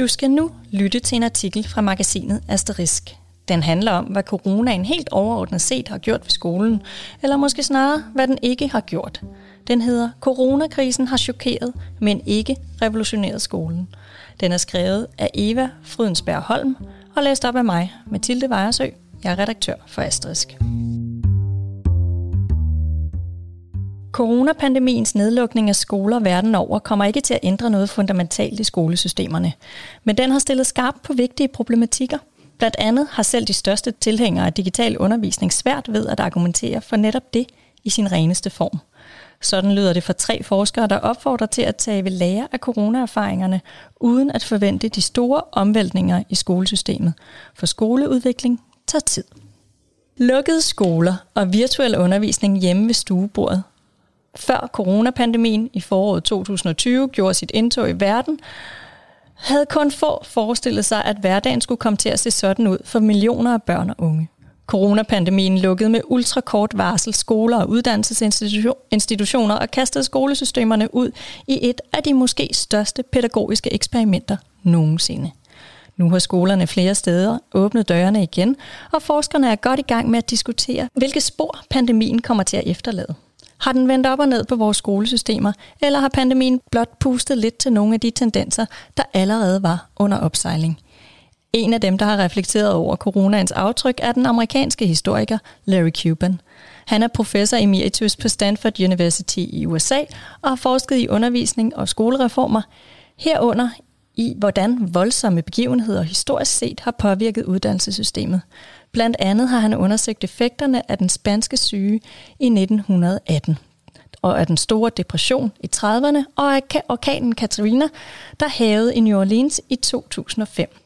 Du skal nu lytte til en artikel fra magasinet Asterisk. Den handler om, hvad coronaen helt overordnet set har gjort ved skolen, eller måske snarere, hvad den ikke har gjort. Den hedder Coronakrisen har chokeret, men ikke revolutioneret skolen. Den er skrevet af Eva Frydensberg Holm og læst op af mig, Mathilde Vejersø. Jeg er redaktør for Asterisk. Coronapandemiens nedlukning af skoler verden over kommer ikke til at ændre noget fundamentalt i skolesystemerne, men den har stillet skarp på vigtige problematikker. Blandt andet har selv de største tilhængere af digital undervisning svært ved at argumentere for netop det i sin reneste form. Sådan lyder det fra tre forskere, der opfordrer til at tage ved lære af coronaerfaringerne, uden at forvente de store omvæltninger i skolesystemet. For skoleudvikling tager tid. Lukkede skoler og virtuel undervisning hjemme ved stuebordet før coronapandemien i foråret 2020 gjorde sit indtog i verden, havde kun få forestillet sig, at hverdagen skulle komme til at se sådan ud for millioner af børn og unge. Coronapandemien lukkede med ultrakort varsel skoler og uddannelsesinstitutioner og kastede skolesystemerne ud i et af de måske største pædagogiske eksperimenter nogensinde. Nu har skolerne flere steder åbnet dørene igen, og forskerne er godt i gang med at diskutere, hvilke spor pandemien kommer til at efterlade. Har den vendt op og ned på vores skolesystemer, eller har pandemien blot pustet lidt til nogle af de tendenser, der allerede var under opsejling? En af dem, der har reflekteret over coronaens aftryk, er den amerikanske historiker Larry Cuban. Han er professor emeritus på Stanford University i USA og har forsket i undervisning og skolereformer, herunder i, hvordan voldsomme begivenheder historisk set har påvirket uddannelsessystemet. Blandt andet har han undersøgt effekterne af den spanske syge i 1918 og af den store depression i 30'erne og af orkanen Katrina, der havede i New Orleans i 2005.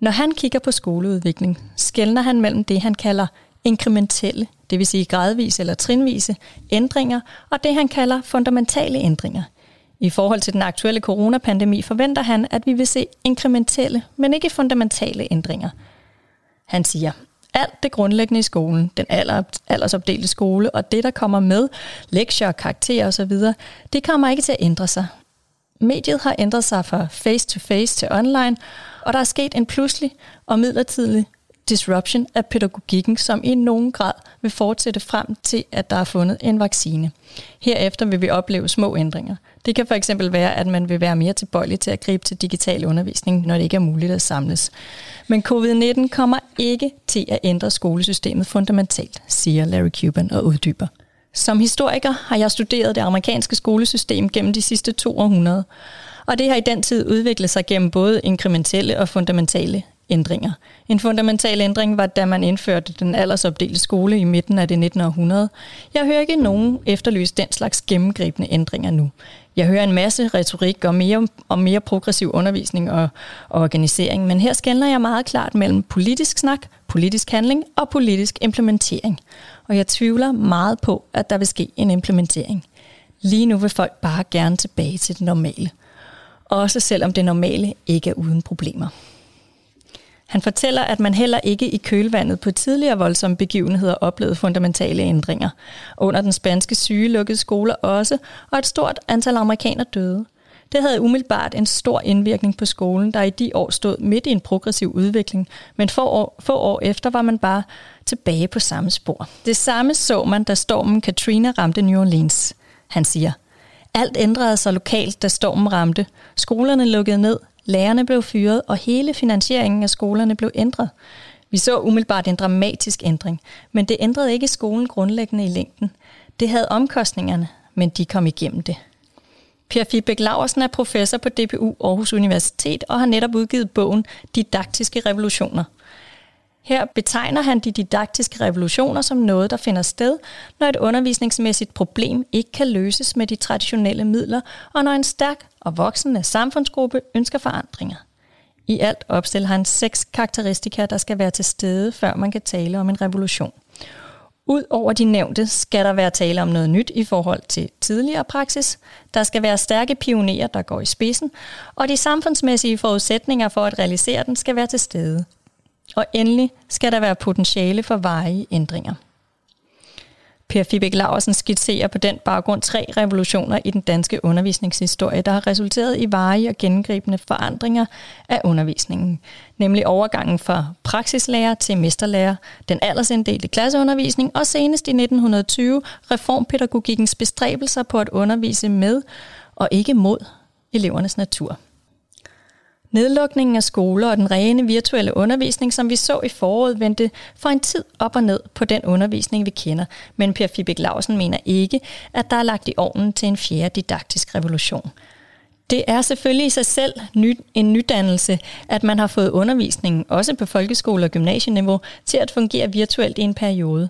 Når han kigger på skoleudvikling, skældner han mellem det, han kalder inkrementelle, det vil sige gradvise eller trinvise ændringer, og det, han kalder fundamentale ændringer – i forhold til den aktuelle coronapandemi forventer han, at vi vil se inkrementelle, men ikke fundamentale ændringer. Han siger, alt det grundlæggende i skolen, den alder, aldersopdelte skole og det, der kommer med, lektier, karakterer osv., det kommer ikke til at ændre sig. Mediet har ændret sig fra face-to-face til online, og der er sket en pludselig og midlertidig disruption af pædagogikken, som i nogen grad vil fortsætte frem til, at der er fundet en vaccine. Herefter vil vi opleve små ændringer. Det kan for eksempel være, at man vil være mere tilbøjelig til at gribe til digital undervisning, når det ikke er muligt at samles. Men covid-19 kommer ikke til at ændre skolesystemet fundamentalt, siger Larry Cuban og uddyber. Som historiker har jeg studeret det amerikanske skolesystem gennem de sidste to århundreder, og det har i den tid udviklet sig gennem både inkrementelle og fundamentale ændringer. En fundamental ændring var, da man indførte den aldersopdelte skole i midten af det 19. århundrede. Jeg hører ikke nogen efterlyse den slags gennemgribende ændringer nu. Jeg hører en masse retorik og mere, og mere progressiv undervisning og, og organisering, men her skældner jeg meget klart mellem politisk snak, politisk handling og politisk implementering. Og jeg tvivler meget på, at der vil ske en implementering. Lige nu vil folk bare gerne tilbage til det normale. Også selvom det normale ikke er uden problemer. Han fortæller, at man heller ikke i kølvandet på tidligere voldsomme begivenheder oplevede fundamentale ændringer. Under den spanske syge lukkede skoler også, og et stort antal amerikanere døde. Det havde umiddelbart en stor indvirkning på skolen, der i de år stod midt i en progressiv udvikling, men få år, få år efter var man bare tilbage på samme spor. Det samme så man, da stormen Katrina ramte New Orleans. Han siger, alt ændrede sig lokalt, da stormen ramte. Skolerne lukkede ned, Lærerne blev fyret, og hele finansieringen af skolerne blev ændret. Vi så umiddelbart en dramatisk ændring, men det ændrede ikke skolen grundlæggende i længden. Det havde omkostningerne, men de kom igennem det. Per Fibæk Laversen er professor på DPU Aarhus Universitet og har netop udgivet bogen Didaktiske revolutioner – her betegner han de didaktiske revolutioner som noget, der finder sted, når et undervisningsmæssigt problem ikke kan løses med de traditionelle midler, og når en stærk og voksende samfundsgruppe ønsker forandringer. I alt opstiller han seks karakteristika, der skal være til stede, før man kan tale om en revolution. Udover de nævnte skal der være tale om noget nyt i forhold til tidligere praksis. Der skal være stærke pionerer, der går i spidsen, og de samfundsmæssige forudsætninger for at realisere den skal være til stede. Og endelig skal der være potentiale for varige ændringer. Per Fibæk Laversen skitserer på den baggrund tre revolutioner i den danske undervisningshistorie, der har resulteret i varige og gennemgribende forandringer af undervisningen. Nemlig overgangen fra praksislærer til mesterlærer, den aldersinddelte klasseundervisning og senest i 1920 reformpædagogikkens bestræbelser på at undervise med og ikke mod elevernes natur. Nedlukningen af skoler og den rene virtuelle undervisning, som vi så i foråret, vendte for en tid op og ned på den undervisning, vi kender. Men Per Fibik Lausen mener ikke, at der er lagt i ovnen til en fjerde didaktisk revolution. Det er selvfølgelig i sig selv en nydannelse, at man har fået undervisningen, også på folkeskole- og gymnasieniveau, til at fungere virtuelt i en periode.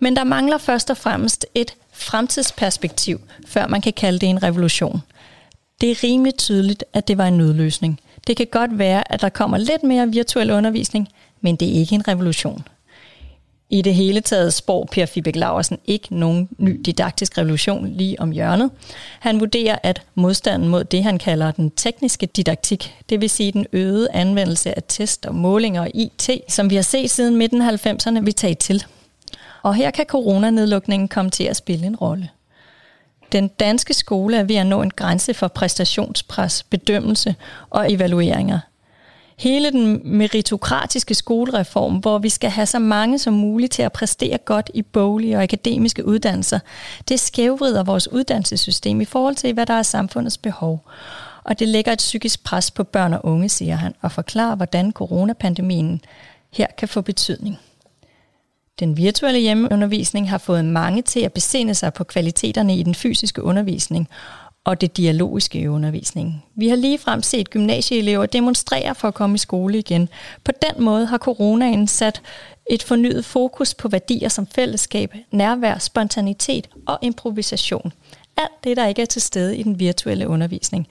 Men der mangler først og fremmest et fremtidsperspektiv, før man kan kalde det en revolution. Det er rimelig tydeligt, at det var en nødløsning. Det kan godt være, at der kommer lidt mere virtuel undervisning, men det er ikke en revolution. I det hele taget spår Per Fibæk Laversen ikke nogen ny didaktisk revolution lige om hjørnet. Han vurderer, at modstanden mod det, han kalder den tekniske didaktik, det vil sige den øgede anvendelse af test og målinger og IT, som vi har set siden midten af 90'erne, vil tage til. Og her kan coronanedlukningen komme til at spille en rolle. Den danske skole er ved at nå en grænse for præstationspres, bedømmelse og evalueringer. Hele den meritokratiske skolereform, hvor vi skal have så mange som muligt til at præstere godt i boglige og akademiske uddannelser, det skævvrider vores uddannelsessystem i forhold til, hvad der er samfundets behov. Og det lægger et psykisk pres på børn og unge, siger han, og forklarer, hvordan coronapandemien her kan få betydning. Den virtuelle hjemmeundervisning har fået mange til at besinde sig på kvaliteterne i den fysiske undervisning og det dialogiske i undervisningen. Vi har lige frem set gymnasieelever demonstrere for at komme i skole igen. På den måde har coronaen sat et fornyet fokus på værdier som fællesskab, nærvær, spontanitet og improvisation. Alt det, der ikke er til stede i den virtuelle undervisning.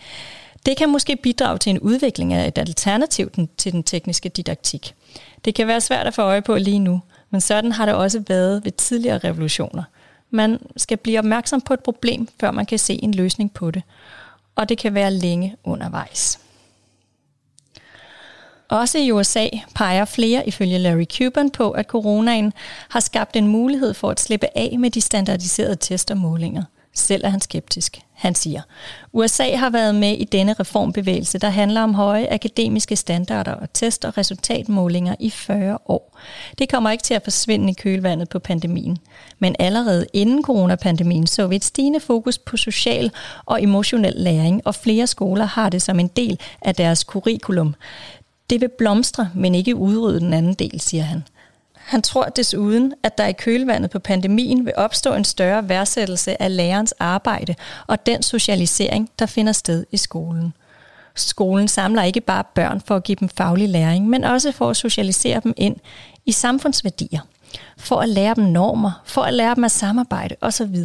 Det kan måske bidrage til en udvikling af et alternativ til den tekniske didaktik. Det kan være svært at få øje på lige nu, men sådan har det også været ved tidligere revolutioner. Man skal blive opmærksom på et problem, før man kan se en løsning på det. Og det kan være længe undervejs. Også i USA peger flere ifølge Larry Cuban på, at coronaen har skabt en mulighed for at slippe af med de standardiserede test og målinger. Selv er han skeptisk. Han siger, USA har været med i denne reformbevægelse, der handler om høje akademiske standarder og test- og resultatmålinger i 40 år. Det kommer ikke til at forsvinde i kølvandet på pandemien. Men allerede inden coronapandemien så vi et stigende fokus på social og emotionel læring, og flere skoler har det som en del af deres curriculum. Det vil blomstre, men ikke udrydde den anden del, siger han. Han tror desuden, at der i kølvandet på pandemien vil opstå en større værdsættelse af lærerens arbejde og den socialisering, der finder sted i skolen. Skolen samler ikke bare børn for at give dem faglig læring, men også for at socialisere dem ind i samfundsværdier, for at lære dem normer, for at lære dem at samarbejde osv.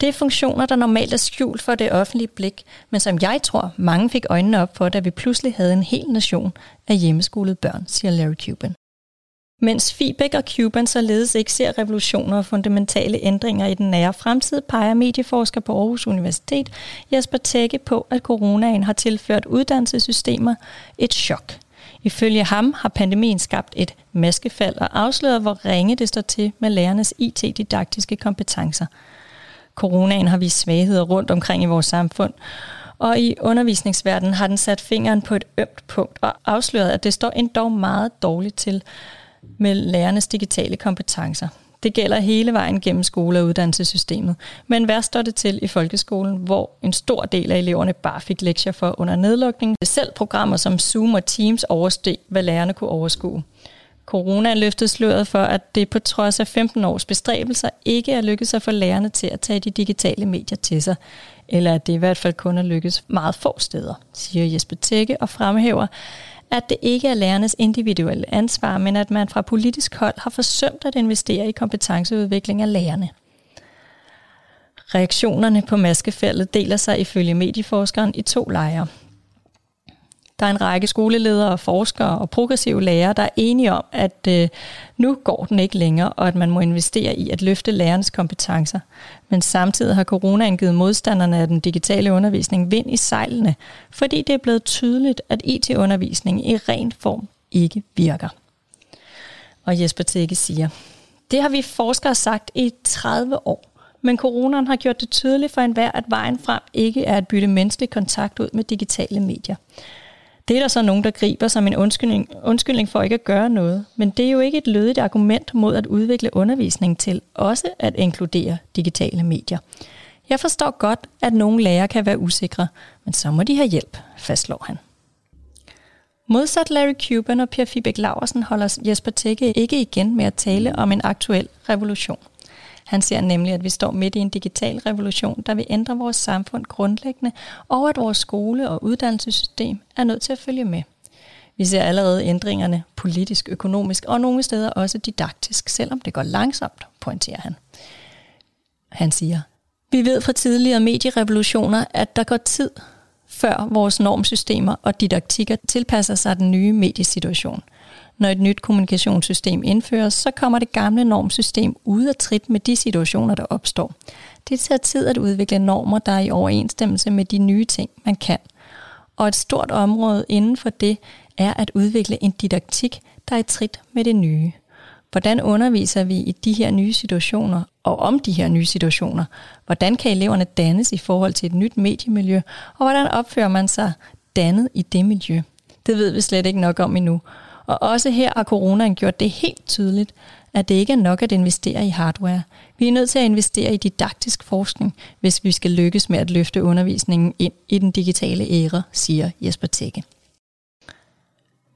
Det er funktioner, der normalt er skjult for det offentlige blik, men som jeg tror, mange fik øjnene op for, da vi pludselig havde en hel nation af hjemmeskolede børn, siger Larry Cuban. Mens Fibæk og Cuban således ikke ser revolutioner og fundamentale ændringer i den nære fremtid, peger medieforsker på Aarhus Universitet Jesper Tække på, at coronaen har tilført uddannelsessystemer et chok. Ifølge ham har pandemien skabt et maskefald og afsløret, hvor ringe det står til med lærernes IT-didaktiske kompetencer. Coronaen har vist svagheder rundt omkring i vores samfund, og i undervisningsverdenen har den sat fingeren på et ømt punkt og afsløret, at det står endda meget dårligt til med lærernes digitale kompetencer. Det gælder hele vejen gennem skole- og uddannelsessystemet. Men hvad står det til i folkeskolen, hvor en stor del af eleverne bare fik lektier for under nedlukningen. Selv programmer som Zoom og Teams oversteg, hvad lærerne kunne overskue. Corona løftede sløret for, at det på trods af 15 års bestræbelser ikke er lykkedes at få lærerne til at tage de digitale medier til sig, eller at det i hvert fald kun er lykkedes meget få steder, siger Jesper Tække og fremhæver, at det ikke er lærernes individuelle ansvar, men at man fra politisk hold har forsømt at investere i kompetenceudvikling af lærerne. Reaktionerne på maskefældet deler sig ifølge medieforskeren i to lejre. Der er en række skoleledere, forskere og progressive lærere, der er enige om, at øh, nu går den ikke længere, og at man må investere i at løfte lærernes kompetencer. Men samtidig har coronaen givet modstanderne af den digitale undervisning vind i sejlene, fordi det er blevet tydeligt, at IT-undervisning i ren form ikke virker. Og Jesper Tække siger, Det har vi forskere sagt i 30 år. Men coronaen har gjort det tydeligt for enhver, at vejen frem ikke er at bytte menneskelig kontakt ud med digitale medier. Det er der så nogen, der griber som en undskyldning, undskyldning for ikke at gøre noget. Men det er jo ikke et lødigt argument mod at udvikle undervisning til også at inkludere digitale medier. Jeg forstår godt, at nogle lærere kan være usikre, men så må de have hjælp, fastslår han. Modsat Larry Cuban og Per Fibæk Laversen holder Jesper Tække ikke igen med at tale om en aktuel revolution. Han ser nemlig, at vi står midt i en digital revolution, der vil ændre vores samfund grundlæggende, og at vores skole- og uddannelsessystem er nødt til at følge med. Vi ser allerede ændringerne politisk, økonomisk og nogle steder også didaktisk, selvom det går langsomt, pointerer han. Han siger, vi ved fra tidligere medierevolutioner, at der går tid, før vores normsystemer og didaktikker tilpasser sig den nye mediesituation – når et nyt kommunikationssystem indføres, så kommer det gamle normsystem ud af trit med de situationer, der opstår. Det tager tid at udvikle normer, der er i overensstemmelse med de nye ting, man kan. Og et stort område inden for det er at udvikle en didaktik, der er i trit med det nye. Hvordan underviser vi i de her nye situationer, og om de her nye situationer? Hvordan kan eleverne dannes i forhold til et nyt mediemiljø, og hvordan opfører man sig dannet i det miljø? Det ved vi slet ikke nok om endnu, og også her har coronaen gjort det helt tydeligt, at det ikke er nok at investere i hardware. Vi er nødt til at investere i didaktisk forskning, hvis vi skal lykkes med at løfte undervisningen ind i den digitale æra, siger Jesper Tække.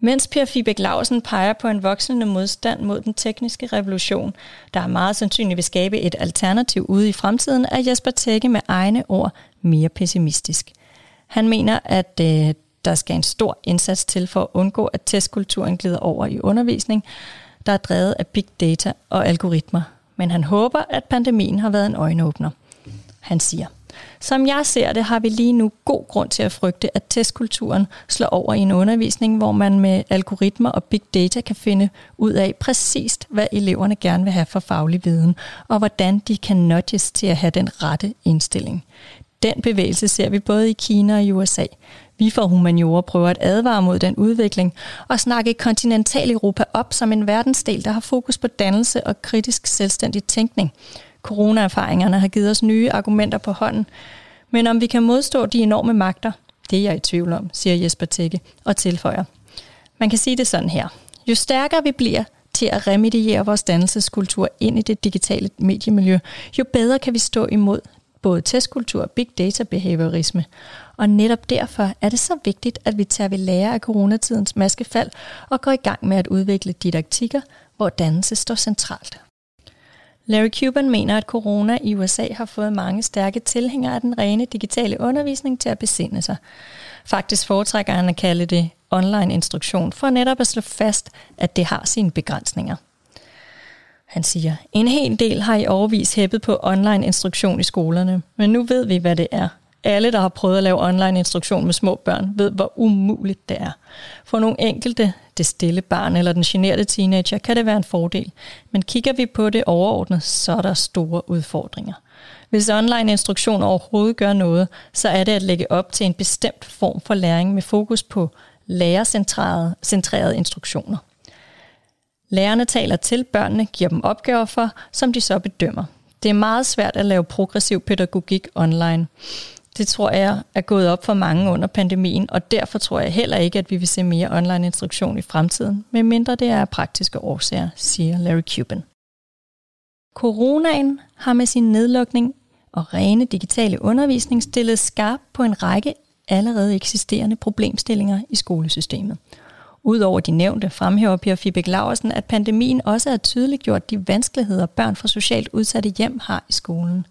Mens Per Fibæk Lausen peger på en voksende modstand mod den tekniske revolution, der er meget sandsynligt vil skabe et alternativ ude i fremtiden, er Jesper Tække med egne ord mere pessimistisk. Han mener, at øh, der skal en stor indsats til for at undgå, at testkulturen glider over i undervisning, der er drevet af big data og algoritmer. Men han håber, at pandemien har været en øjenåbner. Han siger, som jeg ser det, har vi lige nu god grund til at frygte, at testkulturen slår over i en undervisning, hvor man med algoritmer og big data kan finde ud af præcist, hvad eleverne gerne vil have for faglig viden, og hvordan de kan nudges til at have den rette indstilling. Den bevægelse ser vi både i Kina og i USA. Vi fra Humaniora prøver at advare mod den udvikling og snakke kontinental Europa op som en verdensdel, der har fokus på dannelse og kritisk selvstændig tænkning. Corona-erfaringerne har givet os nye argumenter på hånden, men om vi kan modstå de enorme magter, det er jeg i tvivl om, siger Jesper Tække og tilføjer. Man kan sige det sådan her. Jo stærkere vi bliver til at remediere vores dannelseskultur ind i det digitale mediemiljø, jo bedre kan vi stå imod både testkultur og big data behaviorisme. Og netop derfor er det så vigtigt, at vi tager ved lære af coronatidens maskefald og går i gang med at udvikle didaktikker, hvor dannelse står centralt. Larry Cuban mener, at corona i USA har fået mange stærke tilhængere af den rene digitale undervisning til at besinde sig. Faktisk foretrækker han at kalde det online instruktion, for netop at slå fast, at det har sine begrænsninger. Han siger, en hel del har i overvis hæppet på online instruktion i skolerne, men nu ved vi, hvad det er. Alle, der har prøvet at lave online instruktion med små børn, ved, hvor umuligt det er. For nogle enkelte, det stille barn eller den generte teenager, kan det være en fordel. Men kigger vi på det overordnet, så er der store udfordringer. Hvis online instruktion overhovedet gør noget, så er det at lægge op til en bestemt form for læring med fokus på lærercentrerede instruktioner. Lærerne taler til børnene, giver dem opgaver for, som de så bedømmer. Det er meget svært at lave progressiv pædagogik online. Det tror jeg er gået op for mange under pandemien, og derfor tror jeg heller ikke, at vi vil se mere online instruktion i fremtiden, medmindre det er af praktiske årsager, siger Larry Cuban. Coronaen har med sin nedlukning og rene digitale undervisning stillet skarp på en række allerede eksisterende problemstillinger i skolesystemet – Udover de nævnte fremhæver Per Fibæk Laversen, at pandemien også har tydeliggjort de vanskeligheder, børn fra socialt udsatte hjem har i skolen.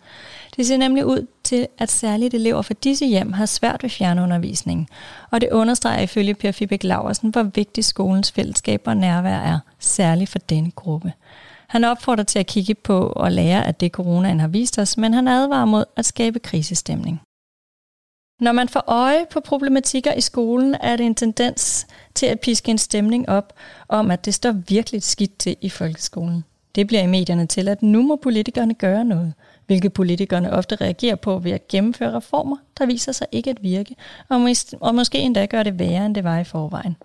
Det ser nemlig ud til, at særligt elever fra disse hjem har svært ved fjernundervisning, og det understreger ifølge Per Fibæk Laversen, hvor vigtig skolens fællesskab og nærvær er, særligt for denne gruppe. Han opfordrer til at kigge på og lære af det, coronaen har vist os, men han advarer mod at skabe krisestemning. Når man får øje på problematikker i skolen, er det en tendens til at piske en stemning op om, at det står virkelig skidt til i folkeskolen. Det bliver i medierne til, at nu må politikerne gøre noget, hvilket politikerne ofte reagerer på ved at gennemføre reformer, der viser sig ikke at virke, og, mås- og måske endda gør det værre, end det var i forvejen.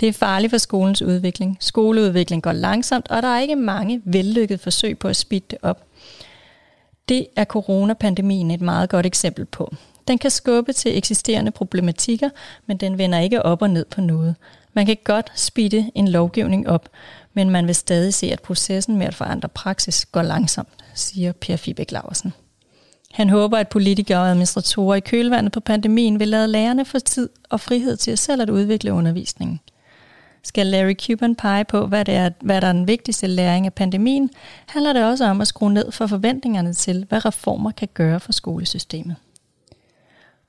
Det er farligt for skolens udvikling. Skoleudvikling går langsomt, og der er ikke mange vellykkede forsøg på at speede det op. Det er coronapandemien et meget godt eksempel på. Den kan skubbe til eksisterende problematikker, men den vender ikke op og ned på noget. Man kan godt speede en lovgivning op, men man vil stadig se, at processen med at forandre praksis går langsomt, siger Per Fibæk Laversen. Han håber, at politikere og administratorer i kølvandet på pandemien vil lade lærerne få tid og frihed til selv at udvikle undervisningen. Skal Larry Cuban pege på, hvad, det er, hvad der er den vigtigste læring af pandemien, handler det også om at skrue ned for forventningerne til, hvad reformer kan gøre for skolesystemet.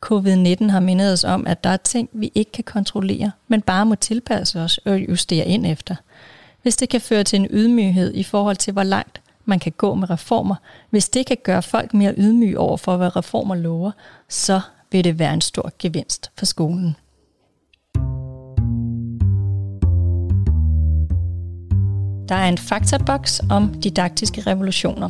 Covid-19 har mindet os om, at der er ting, vi ikke kan kontrollere, men bare må tilpasse os og justere ind efter. Hvis det kan føre til en ydmyghed i forhold til, hvor langt man kan gå med reformer, hvis det kan gøre folk mere ydmyge over for, hvad reformer lover, så vil det være en stor gevinst for skolen. Der er en faktaboks om didaktiske revolutioner.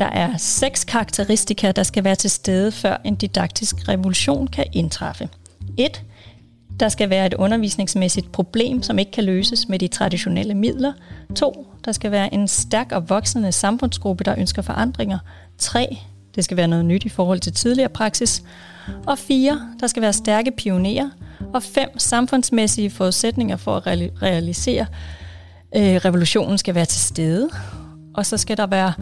Der er seks karakteristika, der skal være til stede, før en didaktisk revolution kan indtræffe. 1. Der skal være et undervisningsmæssigt problem, som ikke kan løses med de traditionelle midler. 2. Der skal være en stærk og voksende samfundsgruppe, der ønsker forandringer. 3. Det skal være noget nyt i forhold til tidligere praksis. Og 4. Der skal være stærke pionerer. Og 5. Samfundsmæssige forudsætninger for at realisere øh, revolutionen skal være til stede. Og så skal der være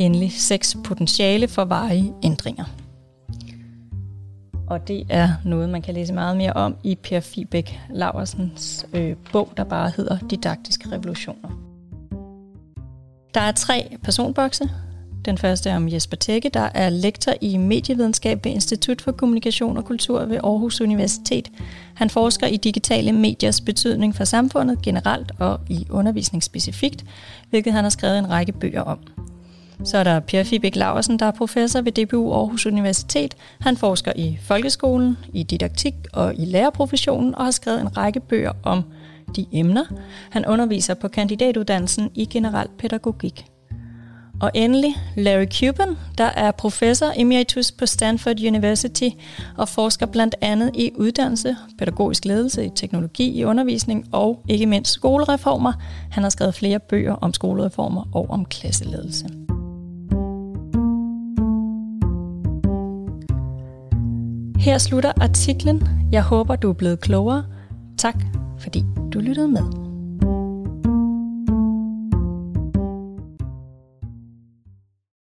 endelig seks potentiale for varige ændringer. Og det er noget, man kan læse meget mere om i Per Fibæk Laversens øh, bog, der bare hedder Didaktiske Revolutioner. Der er tre personbokse. Den første er om Jesper Tække, der er lektor i medievidenskab ved Institut for Kommunikation og Kultur ved Aarhus Universitet. Han forsker i digitale mediers betydning for samfundet generelt og i undervisning specifikt, hvilket han har skrevet en række bøger om. Så er der Per Fibik Laversen, der er professor ved DBU Aarhus Universitet. Han forsker i folkeskolen, i didaktik og i lærerprofessionen og har skrevet en række bøger om de emner. Han underviser på kandidatuddannelsen i generel pædagogik. Og endelig Larry Cuban, der er professor emeritus på Stanford University og forsker blandt andet i uddannelse, pædagogisk ledelse, i teknologi, i undervisning og ikke mindst skolereformer. Han har skrevet flere bøger om skolereformer og om klasseledelse. Her slutter artiklen. Jeg håber, du er blevet klogere. Tak, fordi du lyttede med.